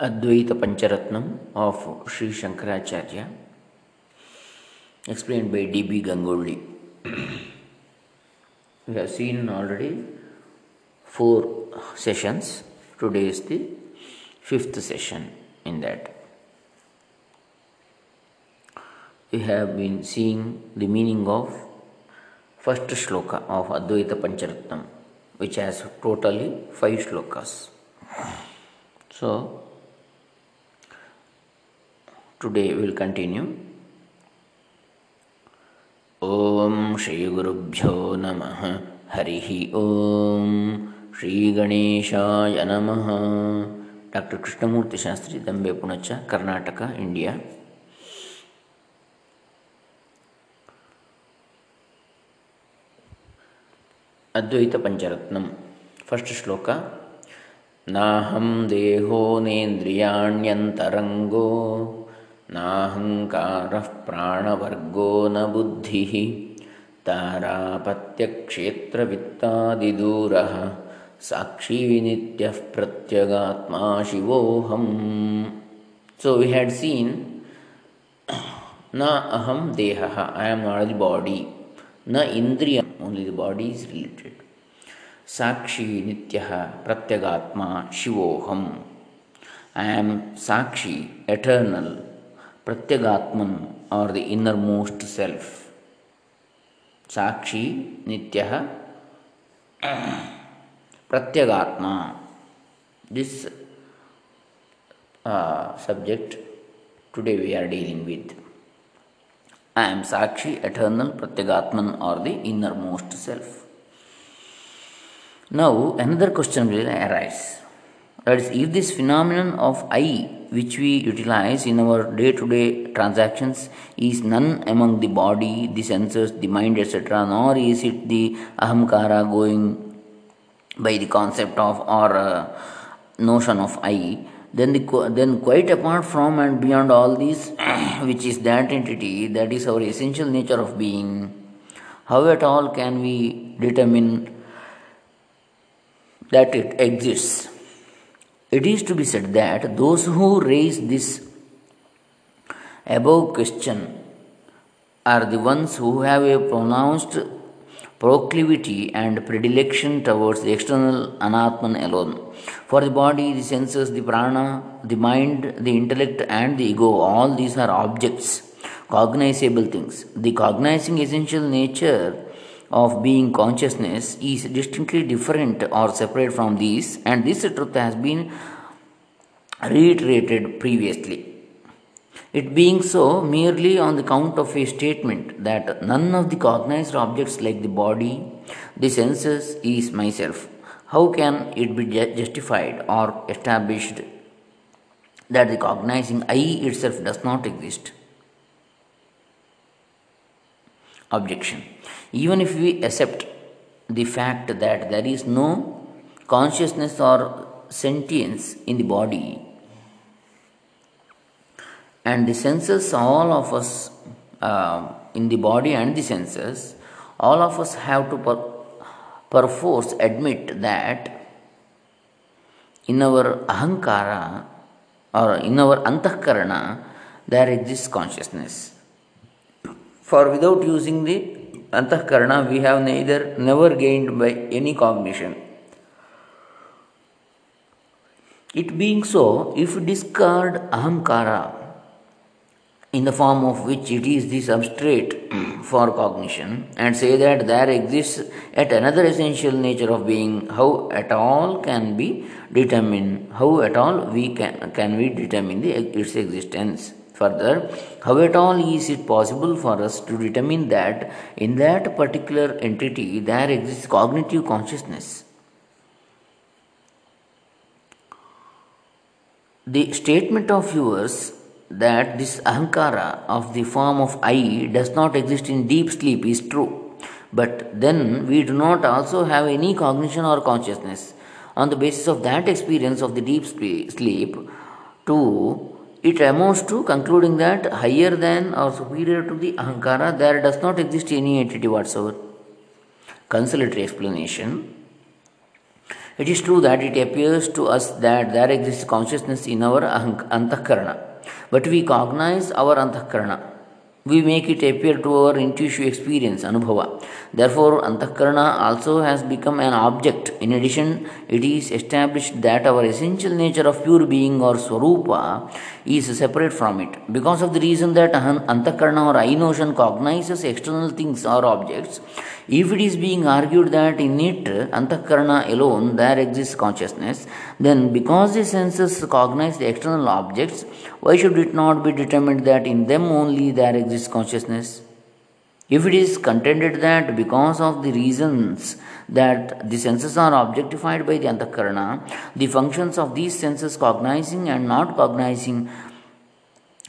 Advaita Pancharatnam of Sri Shankaracharya, explained by D.B. Gangoli. we have seen already four sessions. Today is the fifth session in that. We have been seeing the meaning of first shloka of Advaita Pancharatnam, which has totally five shlokas. So, Today we will continue. ॐ श्रीगुरुभ्यो नमः हरिः ॐ श्रीगणेशाय नमः doctor Krishnamurthy Shastri Dambe Punacha Karnataka India Advaita Pancharatnam first shloka ನಾಹಂ ದೇಹೋ ನೇಂದ್ರಿಯಾಣ್ಯಂತರಂಗೋ नाहंकार प्राणवर्गो न बुद्धिः। तारापत्यक्षेत्रवित्तादिदूरः। साक्षी नित्यः प्रत्यगात्मा शिवोऽहं सो वी हैड सीन न अहम देह आई एम नॉट बॉडी न इंद्रिय only the body is related साक्षी नित्य प्रत्यगात्मा शिवोहम I am sakshi eternal pratyagatman or the innermost self साक्षी नित्य प्रत्यगात्मा. This subject today we are dealing with I am sakshi eternal pratyagatman or the innermost self now another question will arise that is if this phenomenon of i which we utilize in our day to day transactions is none among the body, the senses, the mind, etc., nor is it the ahamkara going by the concept of or uh, notion of I. Then, the, then, quite apart from and beyond all this, which is that entity, that is our essential nature of being, how at all can we determine that it exists? It is to be said that those who raise this above question are the ones who have a pronounced proclivity and predilection towards the external anatman alone. For the body, the senses, the prana, the mind, the intellect, and the ego, all these are objects, cognizable things. The cognizing essential nature of being consciousness is distinctly different or separate from these, and this truth has been reiterated previously. It being so, merely on the count of a statement that none of the cognized objects like the body, the senses, is myself, how can it be justified or established that the cognizing I itself does not exist? Objection. Even if we accept the fact that there is no consciousness or sentience in the body and the senses, all of us uh, in the body and the senses, all of us have to per- perforce admit that in our ahankara or in our antahkarana there exists consciousness. For without using the antahkarana, we have neither never gained by any cognition. It being so, if discard ahamkara in the form of which it is the substrate for cognition and say that there exists at another essential nature of being, how at all can be determined, how at all we can, can we determine the, its existence. Further, how at all is it possible for us to determine that in that particular entity there exists cognitive consciousness? The statement of yours that this ahankara of the form of I does not exist in deep sleep is true. But then we do not also have any cognition or consciousness. On the basis of that experience of the deep sleep, too, it amounts to concluding that higher than or superior to the ahankara, there does not exist any entity whatsoever. Consolatory explanation. It is true that it appears to us that there exists consciousness in our antakarana, but we cognize our antakarana we make it appear to our intuitive experience, anubhava. Therefore, antakarana also has become an object. In addition, it is established that our essential nature of pure being or swarupa is separate from it. Because of the reason that antakarana or I notion cognizes external things or objects, if it is being argued that in it, antakarana alone, there exists consciousness, then because the senses cognize the external objects, why should it not be determined that in them only there exists consciousness? If it is contended that because of the reasons that the senses are objectified by the antakarana, the functions of these senses cognizing and not cognizing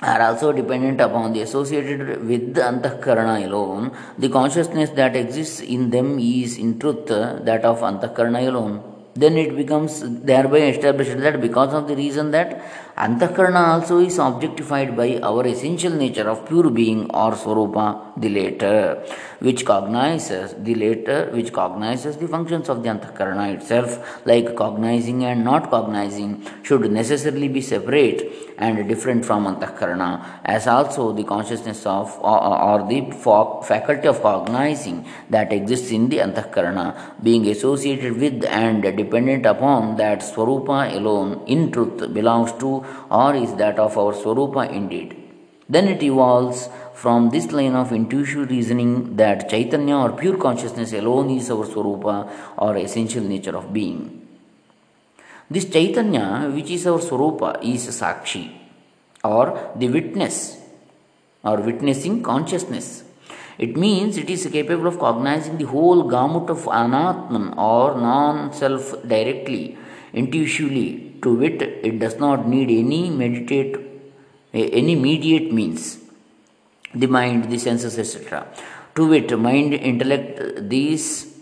are also dependent upon the associated with antakarana alone. The consciousness that exists in them is in truth that of antakarana alone. Then it becomes thereby established that because of the reason that Antakarana also is objectified by our essential nature of pure being or Swarupa, the later, which cognizes the later, which cognizes the functions of the Antakarana itself, like cognizing and not cognizing, should necessarily be separate and different from Antakarana, as also the consciousness of or, the faculty of cognizing that exists in the Antakarana, being associated with and dependent upon that Swarupa alone in truth belongs to or is that of our Swarupa indeed. Then it evolves from this line of intuitive reasoning that Chaitanya or pure consciousness alone is our Swarupa or essential nature of being. This Chaitanya, which is our Swarupa, is Sakshi or the witness or witnessing consciousness. It means it is capable of cognizing the whole gamut of anatman or non self directly, intuitively, to wit, it does not need any meditate, any mediate means. The mind, the senses, etc. To wit, mind, intellect, these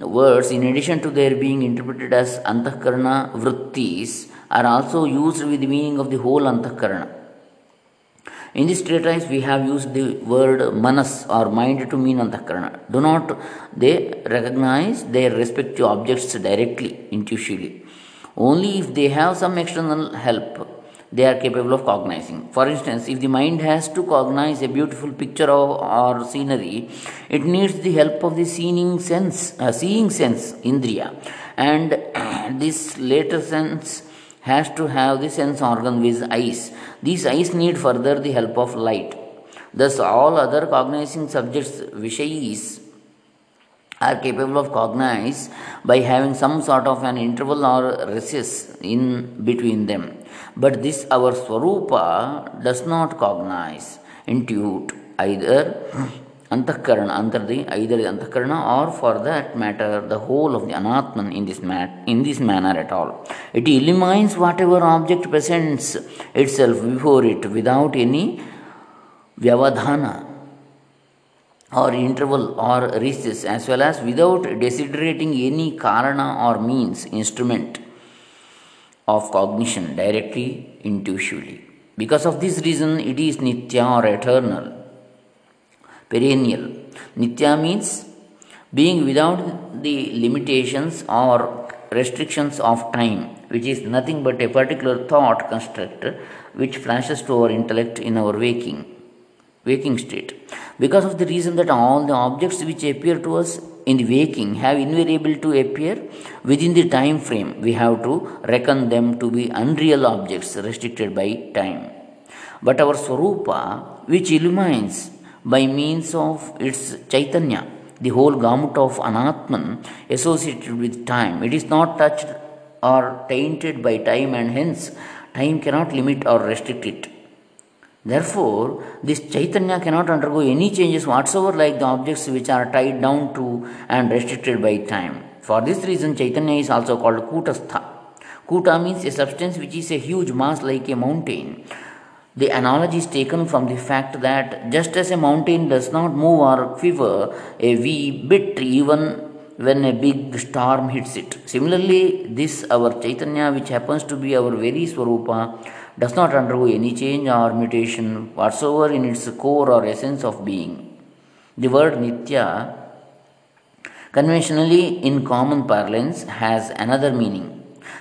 words, in addition to their being interpreted as antakarana vrittis, are also used with the meaning of the whole antakarana. In this treatise, we have used the word manas or mind to mean antakarana. Do not they recognize their respective objects directly, intuitively? Only if they have some external help, they are capable of cognizing. For instance, if the mind has to cognize a beautiful picture of, or scenery, it needs the help of the seeing sense, uh, seeing sense, indriya, and this later sense has to have the sense organ with eyes. These eyes need further the help of light. Thus, all other cognizing subjects, vishayis, are capable of cognize by having some sort of an interval or recess in between them. But this our Swarupa does not cognize, intuit either antakarana, under the either the or for that matter the whole of the anatman in this mat in this manner at all. It eliminates whatever object presents itself before it without any vyavadhana or interval or recess as well as without desiderating any karana or means instrument of cognition directly intuitively because of this reason it is nitya or eternal perennial. Nitya means being without the limitations or restrictions of time which is nothing but a particular thought construct which flashes to our intellect in our waking waking state. Because of the reason that all the objects which appear to us in the waking have invariable to appear within the time frame we have to reckon them to be unreal objects restricted by time. But our swarupa which illumines by means of its chaitanya the whole gamut of anatman associated with time it is not touched or tainted by time and hence time cannot limit or restrict it Therefore, this Chaitanya cannot undergo any changes whatsoever like the objects which are tied down to and restricted by time. For this reason, Chaitanya is also called Kutastha. Kuta means a substance which is a huge mass like a mountain. The analogy is taken from the fact that just as a mountain does not move or quiver a wee bit even when a big storm hits it. Similarly, this our Chaitanya, which happens to be our very Swarupa, does not undergo any change or mutation whatsoever in its core or essence of being. The word Nitya conventionally in common parlance has another meaning.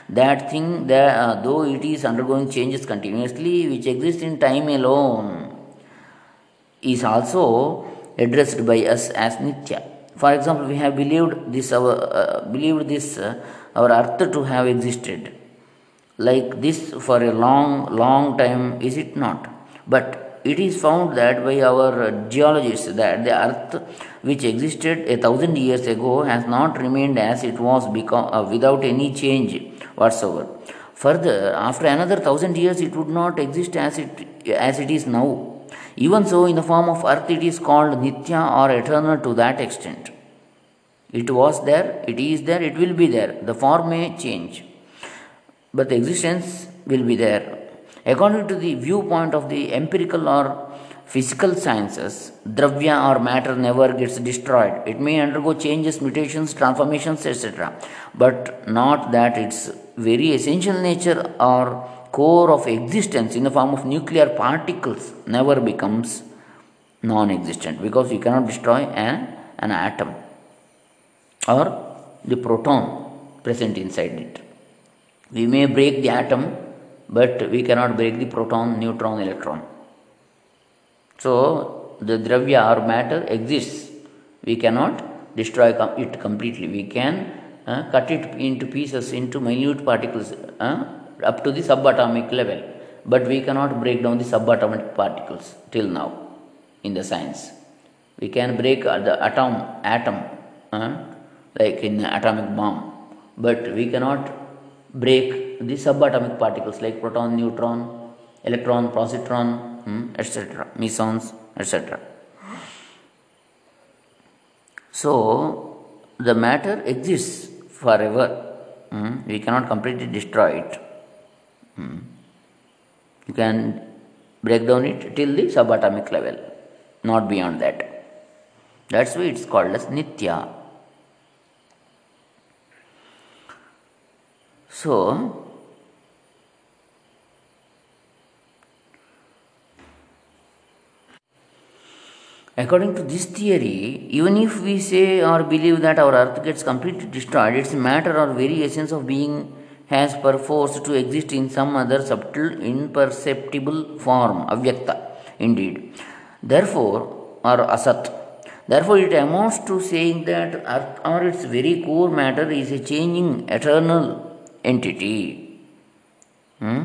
That thing that uh, though it is undergoing changes continuously which exists in time alone is also addressed by us as nitya. For example we have believed this our uh, believed this uh, our earth to have existed like this for a long long time is it not? But it is found that by our geologists that the earth which existed a thousand years ago has not remained as it was become, uh, without any change whatsoever. Further after another thousand years it would not exist as it as it is now. Even so in the form of earth it is called nitya or eternal to that extent. It was there it is there it will be there. The form may change but the existence will be there According to the viewpoint of the empirical or physical sciences, dravya or matter never gets destroyed. It may undergo changes, mutations, transformations, etc. But not that its very essential nature or core of existence in the form of nuclear particles never becomes non existent because you cannot destroy an, an atom or the proton present inside it. We may break the atom but we cannot break the proton, neutron, electron. So, the dravya or matter exists. We cannot destroy it completely. We can uh, cut it into pieces, into minute particles uh, up to the subatomic level. But we cannot break down the subatomic particles till now in the science. We can break the atom, atom, uh, like in the atomic bomb, but we cannot break the subatomic particles like proton, neutron, electron, positron, hmm, etc., mesons, etc. So, the matter exists forever. Hmm, we cannot completely destroy it. Hmm. You can break down it till the subatomic level, not beyond that. That's why it's called as Nitya. So, According to this theory, even if we say or believe that our earth gets completely destroyed, its matter or very essence of being has perforce to exist in some other subtle, imperceptible form, avyakta, indeed. Therefore, or asat. Therefore, it amounts to saying that earth or its very core matter is a changing, eternal entity. Hmm?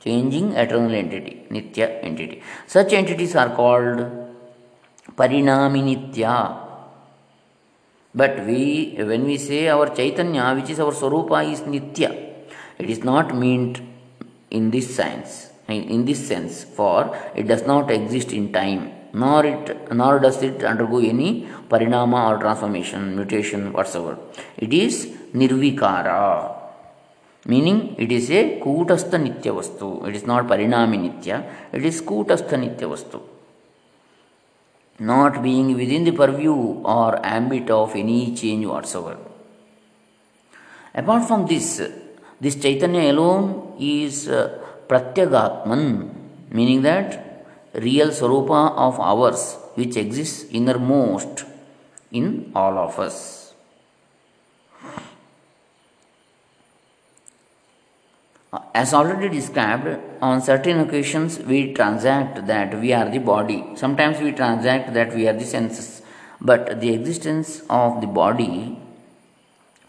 Changing eternal entity, nitya entity. Such entities are called Parinaminitya. But we, when we say our Chaitanya, which is our Swarupa, is Nitya, it is not meant in this sense, in this sense, for it does not exist in time, nor it nor does it undergo any parinama or transformation, mutation, whatsoever. It is nirvikara. Meaning it is a kutastha nitya vastu. It is not parinami nitya, it is kutastha nitya vastu not being within the purview or ambit of any change whatsoever. Apart from this, this Chaitanya alone is uh, Pratyagatman, meaning that real Swarupa of ours which exists innermost in all of us. As already described, on certain occasions we transact that we are the body. Sometimes we transact that we are the senses. But the existence of the body,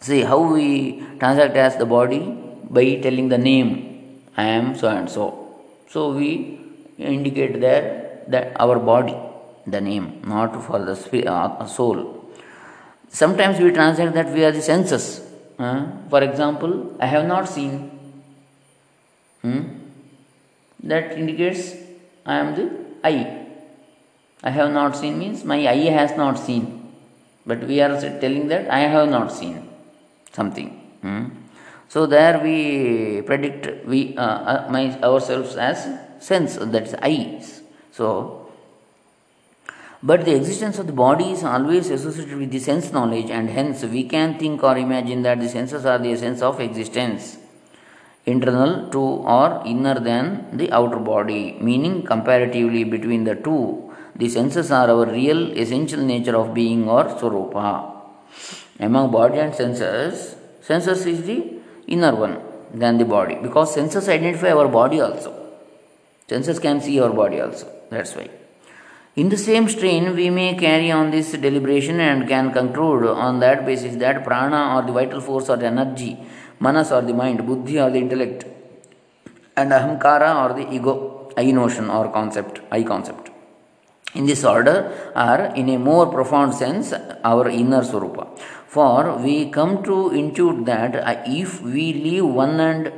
see how we transact as the body? By telling the name, I am so and so. So we indicate there that our body, the name, not for the uh, soul. Sometimes we transact that we are the senses. Uh, for example, I have not seen Hmm? That indicates I am the I. I have not seen means my eye has not seen. But we are telling that I have not seen something. Hmm? So there we predict we uh, uh, my, ourselves as sense that is eyes. So but the existence of the body is always associated with the sense knowledge, and hence we can think or imagine that the senses are the essence of existence internal to or inner than the outer body, meaning comparatively between the two, the senses are our real essential nature of being or swarupa. Among body and senses, senses is the inner one than the body because senses identify our body also. Senses can see our body also. That's why. In the same strain, we may carry on this deliberation and can conclude on that basis that prana or the vital force or the energy, manas or the mind, buddhi or the intellect, and ahamkara or the ego, I notion or concept, I concept. In this order are, in a more profound sense, our inner swarupa. For we come to intuit that uh, if we leave one and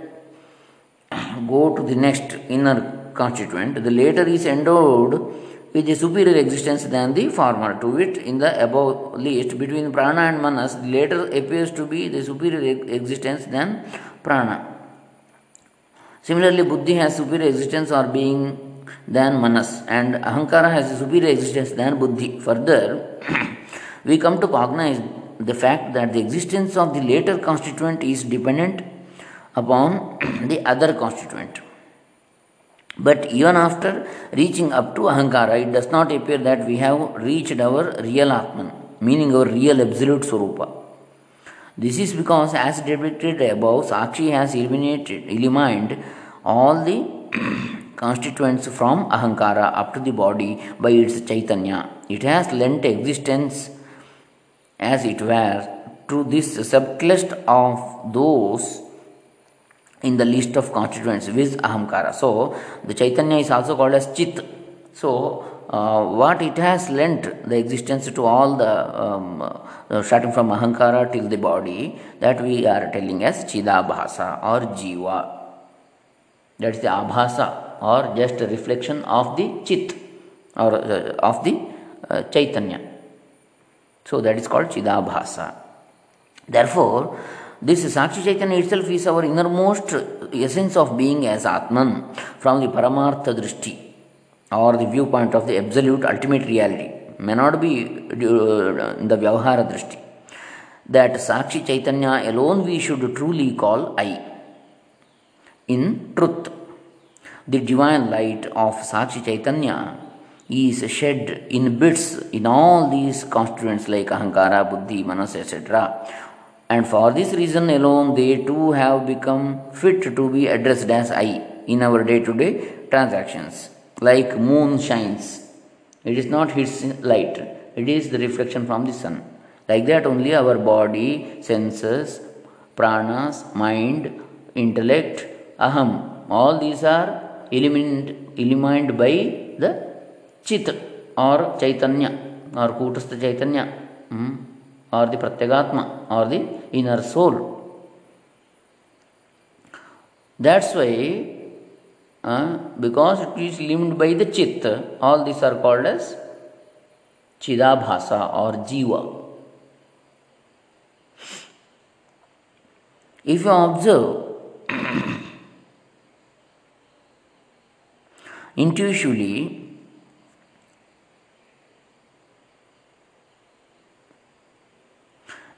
go to the next inner constituent, the later is endowed with a superior existence than the former. To it, in the above list, between prana and manas, the latter appears to be the superior existence than prana. Similarly, buddhi has superior existence or being than manas, and ahankara has a superior existence than buddhi. Further, we come to cognize the fact that the existence of the later constituent is dependent upon the other constituent. But even after reaching up to Ahankara, it does not appear that we have reached our real Atman, meaning our real absolute Swarupa. This is because, as depicted above, Sakshi has eliminated, eliminated all the constituents from Ahankara up to the body by its Chaitanya. It has lent existence, as it were, to this subclust of those in the list of constituents with ahamkara. So the Chaitanya is also called as Chit. So uh, what it has lent the existence to all the um, uh, starting from ahankara till the body that we are telling as chidabhasa or jiva. That is the abhasa or just a reflection of the chit or uh, of the uh, chaitanya. So that is called chidabhasa. Therefore, this Sakshi Chaitanya itself is our innermost essence of being as Atman from the Paramartha Drishti or the viewpoint of the absolute ultimate reality. May not be uh, the Vyavahara Drishti. That Sakshi Chaitanya alone we should truly call I. In truth, the divine light of Sakshi Chaitanya is shed in bits in all these constituents like Ahankara, Buddhi, Manas, etc and for this reason alone they too have become fit to be addressed as I in our day to day transactions. Like moon shines, it is not its light, it is the reflection from the sun. Like that only our body, senses, pranas, mind, intellect, aham, all these are illumined, illumined by the chit or chaitanya or kutastha chaitanya. Hmm the Pratyagatma or the inner soul. That's why, uh, because it is limbed by the Chit, all these are called as Chidabhasa or Jiva. If you observe intuitively,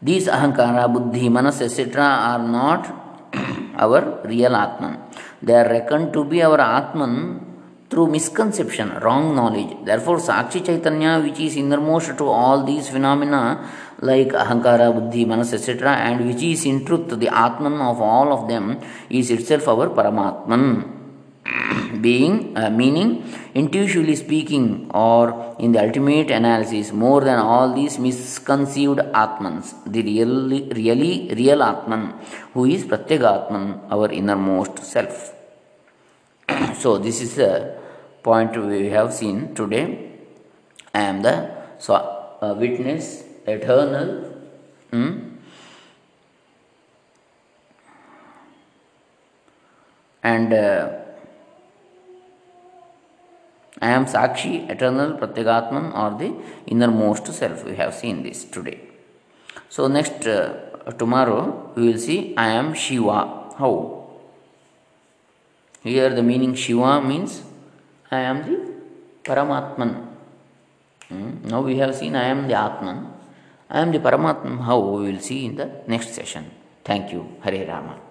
Buddhi, manas, etc. are not our real Atman. They are reckoned to be our Atman through misconception, wrong knowledge. Therefore, Sakshi Chaitanya, which is innermost to all these phenomena like ahankara, buddhi, manas, etc., and which is in truth the Atman of all of them, is itself our Paramatman. Being, uh, meaning, intuitively speaking, or in the ultimate analysis, more than all these misconceived Atmans, the really, really real Atman, who is Pratyagatman, our innermost self. so, this is the point we have seen today. I am the so, uh, witness, eternal. Hmm? and uh, I am Sakshi, eternal Pratyagatman or the innermost self. We have seen this today. So, next uh, tomorrow we will see I am Shiva. How? Here the meaning Shiva means I am the Paramatman. Hmm? Now we have seen I am the Atman. I am the Paramatman. How? We will see in the next session. Thank you. Hare Rama.